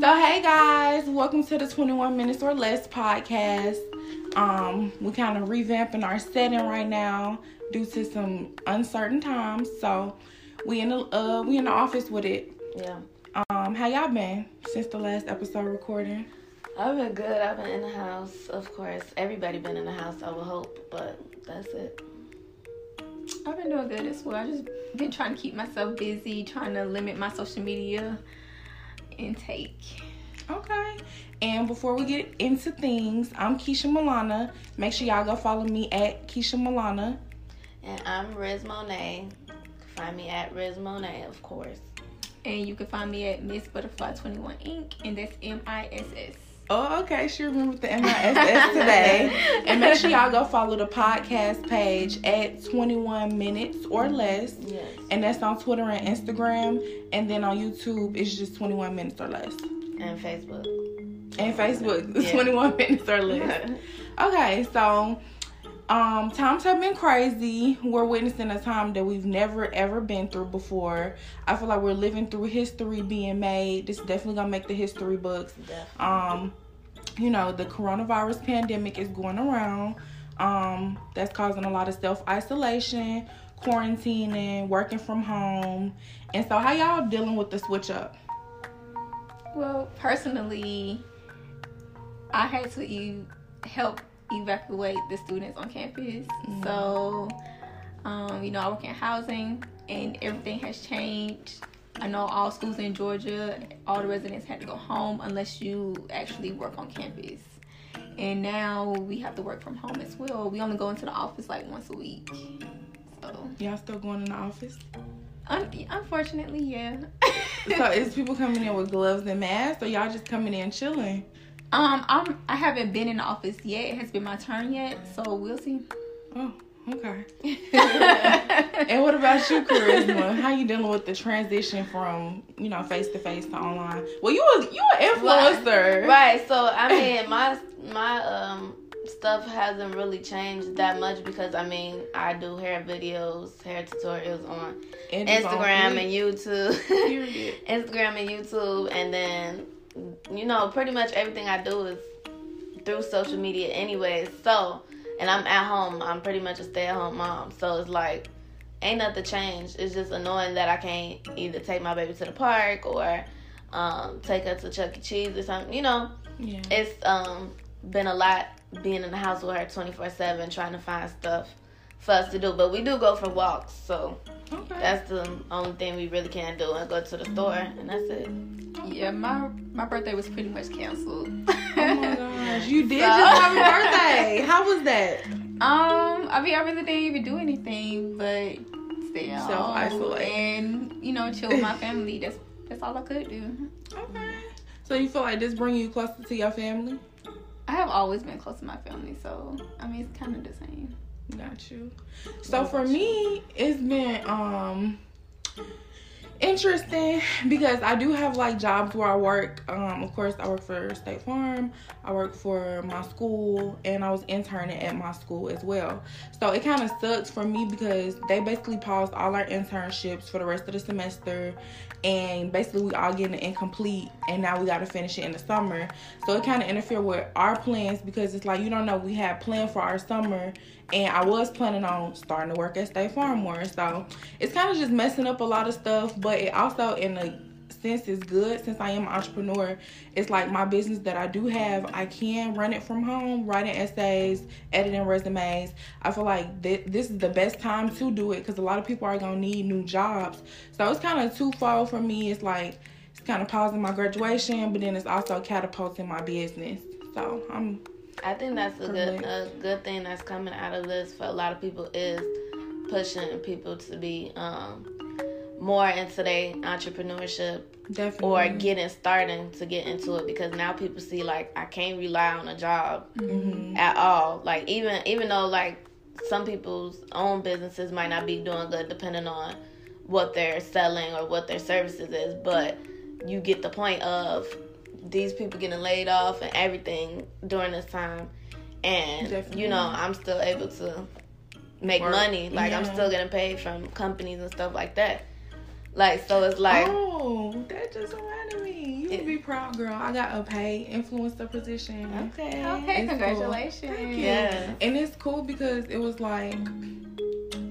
So hey guys, welcome to the 21 Minutes or Less podcast. Um, we kind of revamping our setting right now due to some uncertain times. So we in the uh we in the office with it. Yeah. Um, how y'all been since the last episode recording? I've been good. I've been in the house, of course. Everybody been in the house, I would hope, but that's it. I've been doing good as well. I just been trying to keep myself busy, trying to limit my social media intake. Okay. And before we get into things, I'm Keysha Milana. Make sure y'all go follow me at Keysha Milana. And I'm Riz Monet. Find me at Riz Monet, of course. And you can find me at Miss Butterfly 21 Inc. And that's M I S S. Oh, okay. She remembered the MISS today. and make sure y'all go follow the podcast page at 21 minutes or less. Yes. And that's on Twitter and Instagram. And then on YouTube, it's just 21 minutes or less. And Facebook. And Facebook, Yeah. 21 minutes or less. Okay, so um times have been crazy. We're witnessing a time that we've never ever been through before. I feel like we're living through history being made. This is definitely gonna make the history books. Um, you know, the coronavirus pandemic is going around. Um, that's causing a lot of self isolation, quarantining, working from home. And so how y'all dealing with the switch up? Well, personally, I had to help evacuate the students on campus. So, um, you know, I work in housing and everything has changed. I know all schools in Georgia, all the residents had to go home unless you actually work on campus. And now we have to work from home as well. We only go into the office like once a week. So, Y'all still going in the office? un- unfortunately, yeah. so is people coming in with gloves and masks or y'all just coming in chilling? Um, I'm I haven't been in the office yet. It has been my turn yet, so we'll see. Oh, okay. And what about you, Charisma? How you dealing with the transition from, you know, face to face to online? Well, you was you an influencer. Right. So I mean, my my um stuff hasn't really changed that much because I mean I do hair videos, hair tutorials on And it's on Instagram and YouTube. Instagram and YouTube, and then you know pretty much everything I do is through social media, anyways. So, and I'm at home. I'm pretty much a stay-at-home mom. So it's like ain't nothing changed. It's just annoying that I can't either take my baby to the park or um, take her to Chuck E. Cheese or something. You know, Yeah. it's um been a lot being in the house with her 24/7 trying to find stuff for us to do. But we do go for walks, so Okay. that's the only thing we really can do and go to the store and that's it. Yeah, my my birthday was pretty much canceled. Oh my gosh, you did So- just have a birthday. How was that? Um, I mean, I really didn't even do anything but stay at home Self-isolate. and you know chill with my family. That's that's all I could do. Okay. So you feel like this bring you closer to your family? I have always been close to my family, so I mean it's kind of the same. Got you. So for me, it's been um interesting because I do have like jobs where I work. Um, of course, I work for State Farm. I work for my school, and I was interning at my school as well. So it kind of sucks for me because they basically paused all our internships for the rest of the semester, and basically we all getting incomplete, and now we got to finish it in the summer. So it kind of interfere with our plans because it's like you don't know we had planned for our summer and I was planning on starting to work at State Farm more. So it's kind of just messing up a lot of stuff, but it also in a sense is good since I am an entrepreneur. It's like my business that I do have, I can run it from home, writing essays, editing resumes. I feel like th- this is the best time to do it because a lot of people are gonna need new jobs. So it's kind of twofold for me. It's like it's kind of pausing my graduation, but then it's also catapulting my business. So I'm I think that's a good a good thing that's coming out of this for a lot of people is pushing people to be um more into their entrepreneurship definitely or getting starting to get into it because now people see like I can't rely on a job Mhm. at all. Like even even though like some people's own businesses might not be doing good depending on what they're selling or what their services is, but you get the point of these people getting laid off and everything during this time and Definitely. you know, I'm still able to make Work. money. Like I'm still getting paid from companies and stuff like that. Like so it's like oh, that just reminded me. You would be proud, girl. I got a paid influencer position. Okay. Okay, It's congratulations. Yeah. And it's cool because it was like,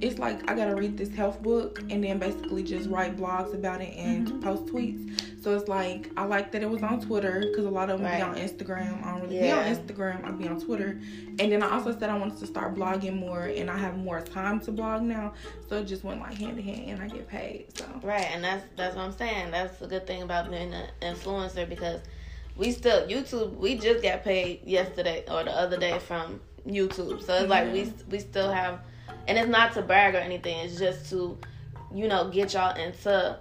it's like I gotta read this health book and then basically just write blogs about it and Mm-hmm. post tweets. So it's like I like that it was on Twitter because a lot of them Right. be on Instagram. I don't really Yeah. be on Instagram. I be on Twitter. And then I also said I wanted to start blogging more, and I have more time to blog now. So it just went like hand in hand, and I get paid. So Right, and that's that's what I'm saying. That's a good thing about being an influencer because we still YouTube. We just got paid yesterday or the other day from YouTube, so it's like we we still have, and it's not to brag or anything. It's just to, you know, get y'all into.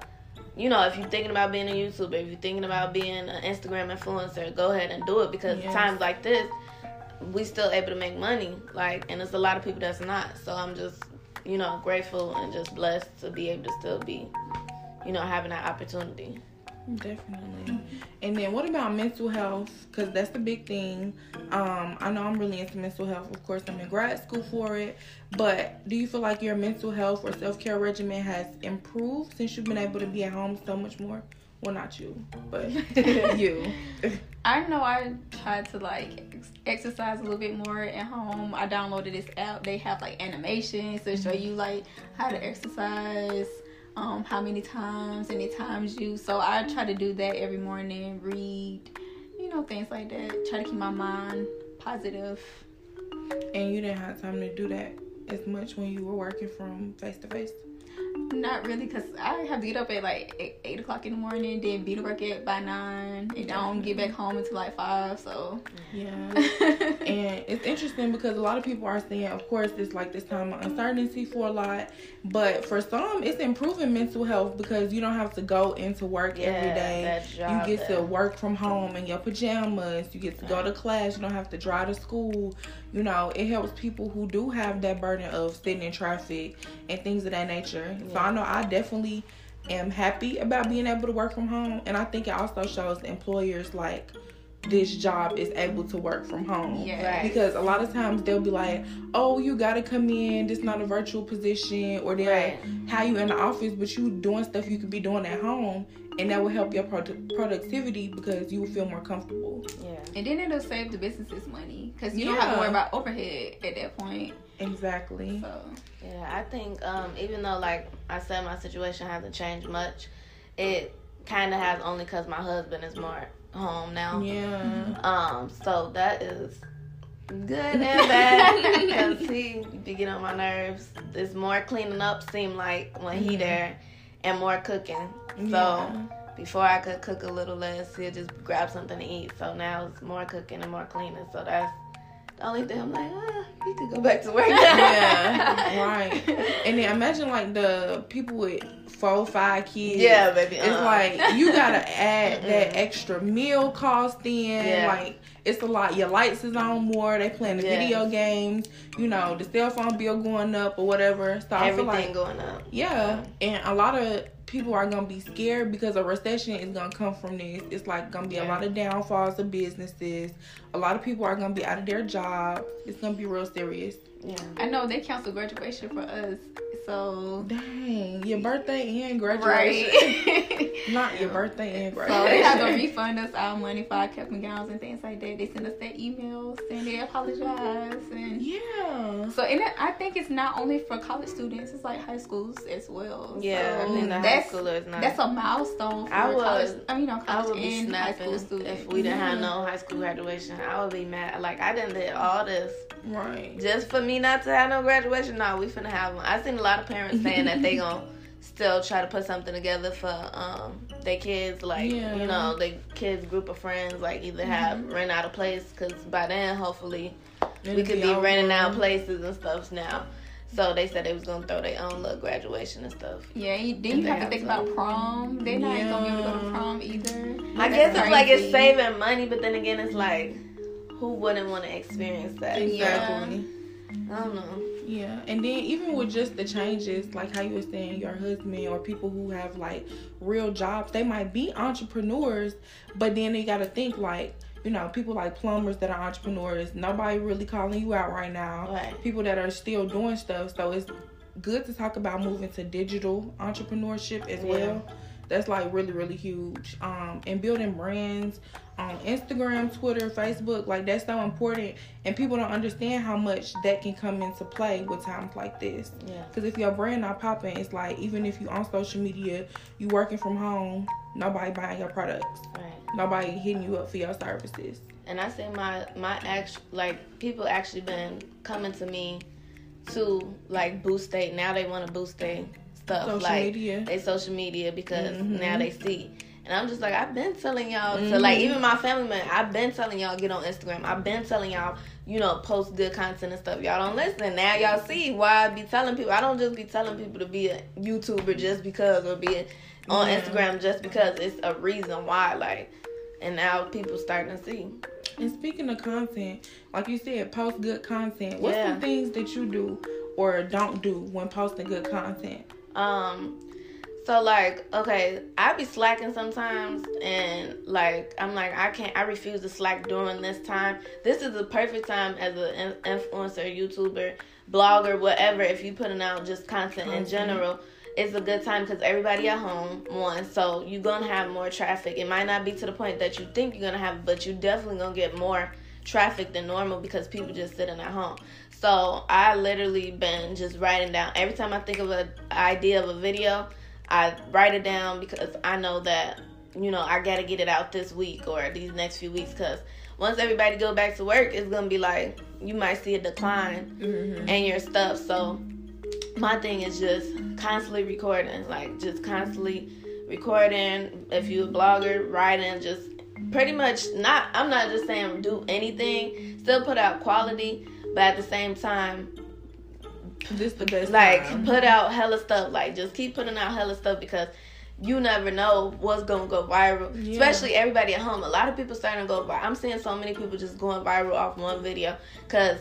You know, if you're thinking about being a YouTuber, if you're thinking about being an Instagram influencer, go ahead and do it because Yes. times like this, we still able to make money. Like, and there's a lot of people that's not. So I'm just, you know, grateful and just blessed to be able to still be, you know, having that opportunity. Definitely. And then what about mental health? Because that's the big thing. Um, I know I'm really into mental health. Of course, I'm in grad school for it. But do you feel like your mental health or self care regimen has improved since you've been able to be at home so much more? Well, not you, but you. I know I tried to like ex- exercise a little bit more at home. I downloaded this app. They have like animations to show you like how to exercise, um, how many times, any times you. So I try to do that every morning, read, you know, things like that. Try to keep my mind positive. And you didn't have time to do that as much when you were working from face to face. Not really, cause I have to get up at like eight, eight o'clock in the morning, then be to work at by nine, and I don't get back home until like five. So Yeah. and it's interesting because a lot of people are saying, of course, it's like this time of uncertainty for a lot, but for some, it's improving mental health because you don't have to go into work every Yeah, day. that job You get to work from home in your pajamas. You get to go to class. You don't have to drive to school. You know, it helps people who do have that burden of sitting in traffic and things of that nature. So I know I definitely am happy about being able to work from home, and I think it also shows employers like this job is able to work from home. Yeah. Right. Because a lot of times they'll be like, "Oh, you gotta come in. It's not a virtual position," or they'll Right. have you in the office, but you doing stuff you could be doing at home, and that will help your produ- productivity because you will feel more comfortable. Yeah. And then it'll save the businesses money because you don't have to worry about overhead at that point. Exactly. So Yeah, I think um, even though like I said, my situation hasn't changed much, it kind of has only because my husband is more home now. Yeah. Um, so that is good and bad because he be getting on my nerves. There's more cleaning up seem like when he Mhm. there, and more cooking. So Yeah. before I could cook a little less, he'll just grab something to eat. So now it's more cooking and more cleaning. So that's the only thing I'm like, ah, he could go back to work. yeah, right. And then imagine like the people with four, five kids. Yeah, baby. It's uh-uh. like you gotta add that extra meal cost in. Yeah. Like it's a lot. Your lights is on more. They playing the Yes. video games. You know the cell phone bill going up or whatever. So I feel everything like going up. yeah, and a lot of people are gonna be scared because a recession is gonna come from this. It's like gonna be a lot of downfalls of businesses. A lot of people are gonna be out of their job. It's gonna be real serious. Yeah. I know they canceled graduation for us. So Dang, your birthday and graduation. right. Not your birthday and graduation. So graduation. they had to refund us our money for our cap and gowns and things like that. They sent us that email saying they apologize and yeah. so and it, I think it's not only for college students; it's like high schools as well. Yeah, so I think the high that's that's a milestone for I would- college. I mean, no, I college would be and high school students. if we didn't have no high school graduation. I would be mad. Like I didn't did all this Right. just for me not to have no graduation. No, we finna have one. I seen a lot of parents saying that they gonna still try to put something together for um their kids, like Yeah. you know, their kids group of friends, like either have Mm-hmm. rent out a place because by then hopefully we It'll could be over. renting out places and stuff now. So they said they was gonna throw their own little graduation and stuff. Yeah, you, then And you have to think to- about prom. They're not gonna be able to go to prom either. I That's guess it's like it's saving money, but then again, it's like, who wouldn't want to experience that? Exactly. I don't know. Yeah, and then even with just the changes, like how you were saying, your husband or people who have like real jobs, they might be entrepreneurs, but then they got to think like, you know, people like plumbers that are entrepreneurs. Nobody really calling you out right now. Right. People that are still doing stuff. So it's good to talk about moving to digital entrepreneurship as Yeah. well. That's like really, really huge. Um, and building brands on Instagram, Twitter, Facebook, like that's so important. And people don't understand how much that can come into play with times like this. Yeah. Because if your brand not popping, it's like even if you on social media, you working from home, nobody buying your products. Right. Nobody hitting you up for your services. And I say my my act like people actually been coming to me to like boost they now they want to boost their stuff Social like media. they social media because Mhm. now they see. And I'm just like I've been telling y'all to like Mhm. even my family man I've been telling y'all get on Instagram I've been telling y'all you know post good content and stuff y'all don't listen now y'all see why I be telling people I don't just be telling people to be a YouTuber just because or be on Yeah. Instagram just because it's a reason why like and now people starting to see And speaking of content, like you said, post good content. What's Yeah. some things that you do or don't do when posting good content? Um, so like, okay, I be slacking sometimes, and like, I'm like, I can't, I refuse to slack during this time. This is the perfect time as an influencer, YouTuber, blogger, whatever. If you putting out just content in general, it's a good time because everybody at home. One, so you're gonna have more traffic. It might not be to the point that you think you're gonna have, but you definitely gonna get more traffic than normal because people just sitting at home. So I literally been just writing down every time I think of an idea of a video, I write it down because I know that you know I gotta get it out this week or these next few weeks because once everybody go back to work, it's gonna be like you might see a decline Mm-hmm. and your stuff. So my thing is just constantly recording, like just constantly recording. If you're a blogger, writing, just pretty much not. I'm not just saying do anything. Still put out quality, but at the same time, This the best. like time. put out hella stuff. Like just keep putting out hella stuff because you never know what's gonna go viral. Yeah. Especially everybody at home. A lot of people starting to go viral. I'm seeing so many people just going viral off one video because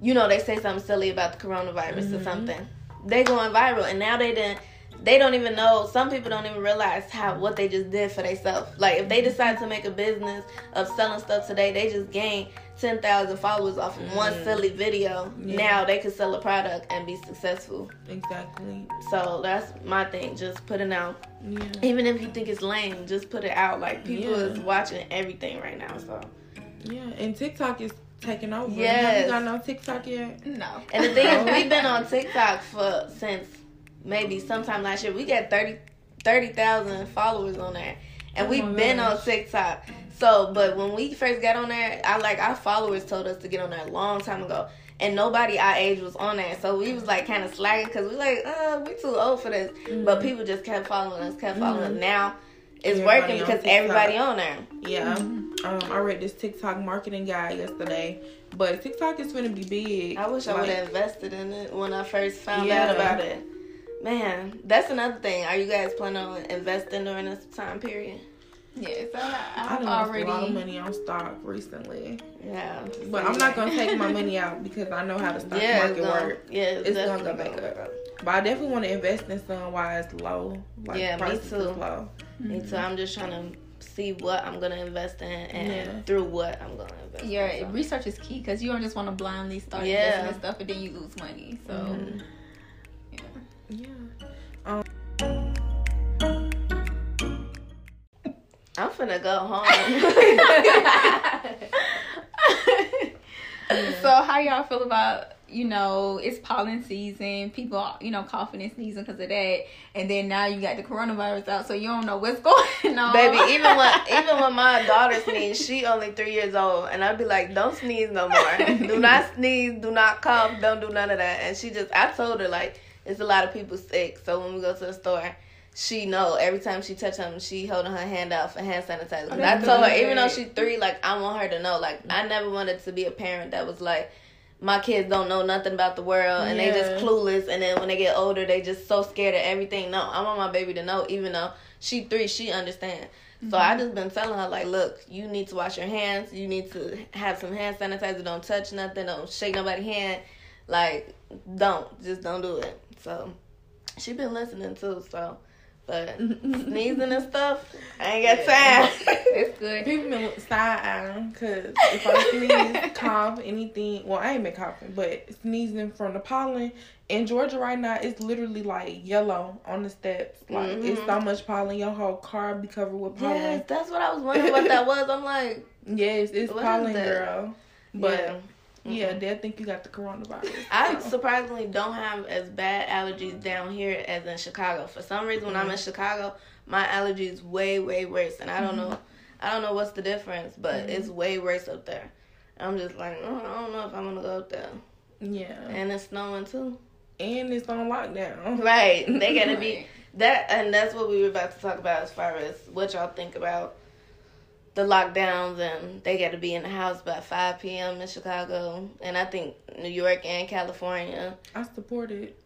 you know they say something silly about the coronavirus or Mhm. something. They going viral and now they didn't. They don't even know. Some people don't even realize how what they just did for themselves. Like if they decide to make a business of selling stuff today, they just gained ten thousand followers off of one Mm. silly video. Yeah. Now they could sell a product and be successful. exactly. So that's my thing. Just putting out, Yeah. even if you think it's lame, just put it out. Like people Yeah. is watching everything right now. So Yeah. And TikTok is taking over. Have Yes. you got no TikTok yet? No. And the thing is, we've been on TikTok for since maybe sometime last year. We got 30 30,000 followers on there, and Oh we've been on. TikTok. So, but when we first got on there, I like our followers told us to get on there a long time ago, and nobody our age was on there. So we was like kind of slacking because we like, uh, we too old for this. But people just kept following us, kept following us. Now it's Mm-hmm. Everybody working because TikTok. everybody on there. Yeah. Um, I read this TikTok marketing guy yesterday, but TikTok is going to be big. I wish I would have invested in it when I first found Yeah. out about it. Man, that's another thing. Are you guys planning on investing during this time period? Yes, I, I I've done lost a lot of money on stock recently, Yeah. but I'm not gonna take my money out because I know how the stock yeah, market gonna, works. Yeah, It's gonna go back up. But I definitely want to invest in some while it's low. Like Yeah, me prices too. is low. Me too. I'm just trying to see what I'm gonna invest in and Yeah. through what I'm gonna invest. Your in, so. research is key because you don't just want to blindly start Yeah. investing in stuff and then you lose money. So Mhm. yeah. Yeah. I'm finna go home. so how y'all feel about you know it's pollen season people you know coughing and sneezing because of that and then now you got the coronavirus out so you don't know what's going on Baby, even when even when my daughter sneezes, she only three years old, and I'd be like, "Don't sneeze no more. do not sneeze. Do not cough. Don't do none of that." And she just, I told her like, it's a lot of people sick. So when we go to the store, she know every time she touch them, she holding her hand out for hand sanitizer. I told her, even though she three, like I want her to know, like I never wanted to be a parent that was like. My kids don't know nothing about the world and they just clueless and then when they get older they just so scared of everything. No, I want my baby to know even though she three, she understand. So I mhm. just been telling her like, look, you need to wash your hands. You need to have some hand sanitizer. Don't touch nothing. Don't shake nobody's hand. Like, don't just don't do it. So she been listening too. So But sneezing and stuff, I ain't got time. It's good. People been side eyeing because if I sneeze, cough, anything, well, I ain't been coughing, but sneezing from the pollen in Georgia right now, it's literally like yellow on the steps. Like it's mm-hmm. so much pollen, your whole car be covered with pollen. yes, that's what I was wondering what that was. I'm like, Yes, it's pollen, that? girl. But yeah. Yeah, they think you got the coronavirus. I surprisingly don't have as bad allergies down here as in Chicago. For some reason, when I'm Mm-hmm. in Chicago, my allergies way, way worse, and I don't Mm-hmm. know, I don't know what's the difference, but it's way worse up there. I'm just like, oh, I don't know if I'm gonna go up there, yeah, and it's snowing too. and it's on lockdown. Right? They gotta be that, and that's what we were about to talk about as far as what y'all think about the lockdowns, and they got to be in the house by 5 p.m. in Chicago, and I think New York and California. I support it.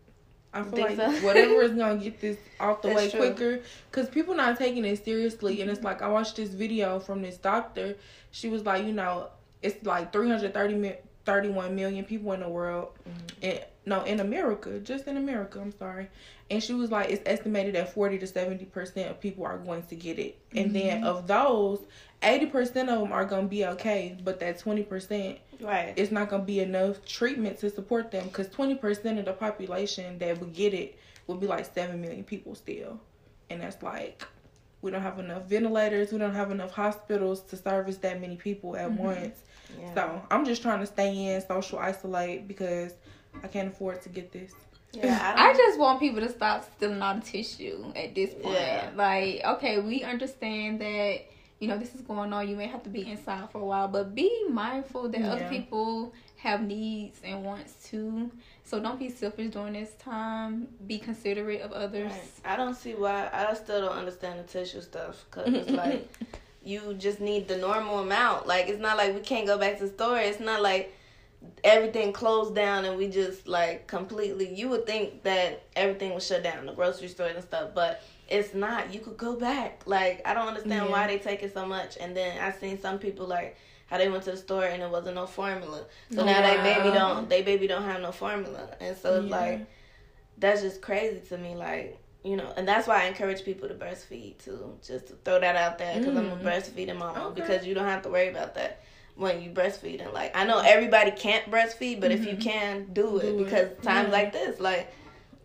I feel Think like so? whatever is gonna get this off the That's way true. quicker, because people not taking it seriously. And it's like I watched this video from this doctor. She was like, you know, it's like 330 31 million people in the world, Mm-hmm. and no, in America, just in America. I'm sorry. And she was like, it's estimated that 40 to 70 percent of people are going to get it, and then of those, 80 percent of them are gonna be okay, but that 20 percent Right. it's not gonna be enough treatment to support them because twenty percent of the population that would get it would be like seven million people still, and that's like we don't have enough ventilators, we don't have enough hospitals to service that many people at mm-hmm. once. Yeah. So I'm just trying to stay in, social isolate because I can't afford to get this. Yeah, I I, just want people to stop stealing all the tissue at this point. Yeah. Like, okay, we understand that, you know, this is going on. You may have to be inside for a while, but be mindful that other people have needs and wants too. So don't be selfish during this time. Be considerate of others. right. I don't see why. I still don't understand the tissue stuff because it's like you just need the normal amount. Like it's not like we can't go back to the store. It's not like everything closed down and we just like completely. You would think that everything was shut down, the grocery stores and stuff, but it's not. You could go back. Like I don't understand Yeah. why they take it so much. And then I seen some people like how they went to the store and it wasn't no formula. So now they baby don't they baby don't have no formula. And so it's Yeah. like that's just crazy to me like you know, and that's why I encourage people to breastfeed too. Just to throw that out there because I'm a Mm. breastfeeding mama Okay. because you don't have to worry about that when you breastfeed. And like I know everybody can't breastfeed, but if you can, do it Mm-hmm. Do it. because times Yeah. like this, like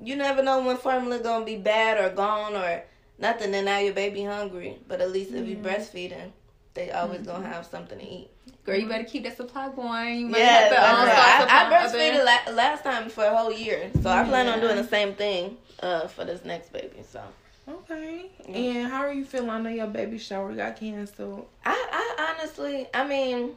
you never know when formula gonna be bad or gone or nothing. And now your baby hungry, but at least if you breastfeeding, they always Mm-hmm. gonna have something to eat. Girl, you better keep that supply going. Yeah, um, start I, I supplying breastfeeded la- last time for a whole year, so I plan on doing the same thing uh, for this next baby. So Okay. And how are you feeling? I know your baby shower got canceled. I, I honestly, I mean,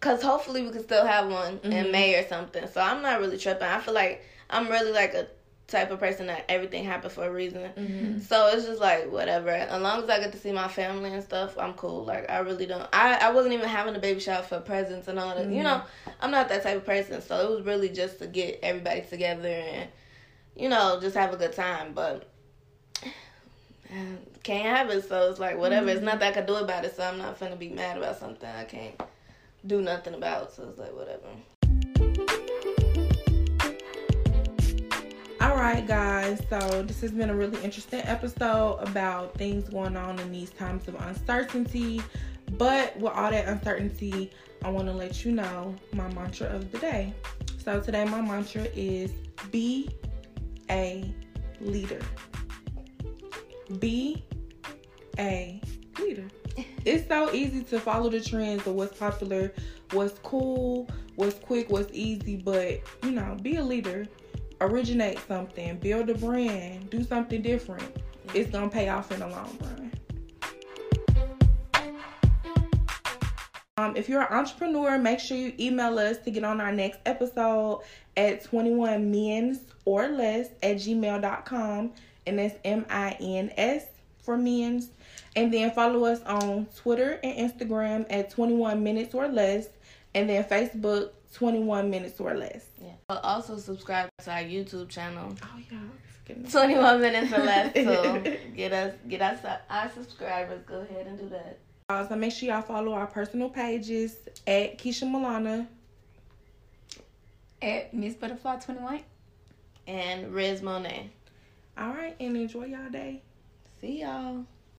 cause hopefully we can still have one in Mhm. May or something. So I'm not really tripping. I feel like I'm really like a type of person that everything happened for a reason. Mm-hmm. So it's just like whatever. As long as I get to see my family and stuff, I'm cool. Like I really don't. I I wasn't even having a baby shower for presents and all that. You know, I'm not that type of person. So it was really just to get everybody together and you know just have a good time. But can't have it. So it's like whatever. It's nothing I can do about it. So I'm not finna be mad about something I can't do nothing about. So it's like whatever. All right, guys. So this has been a really interesting episode about things going on in these times of uncertainty. But with all that uncertainty, I want to let you know my mantra of the day. So today, my mantra is be a leader. Be a leader. It's so easy to follow the trends of what's popular, what's cool, what's quick, what's easy, but you know, be a leader originate something, build a brand, do something different. It's gonna pay off in the long run. Um, if you're an entrepreneur, make sure you email us to get on our next episode at 21 mins or less at gmail.com. And that's M I N S for men's. And then follow us on Twitter and Instagram at 21 minutes or less. And then Facebook 21 minutes or less. Yeah. But also subscribe to our YouTube channel. Oh, yeah. 21 minutes or less. So get us get us our subscribers. Go ahead and do that. Uh, so make sure y'all follow our personal pages at Keysha Milana. At Miss Butterfly 21. And Riz Monet. All right, and enjoy y'all day. See y'all.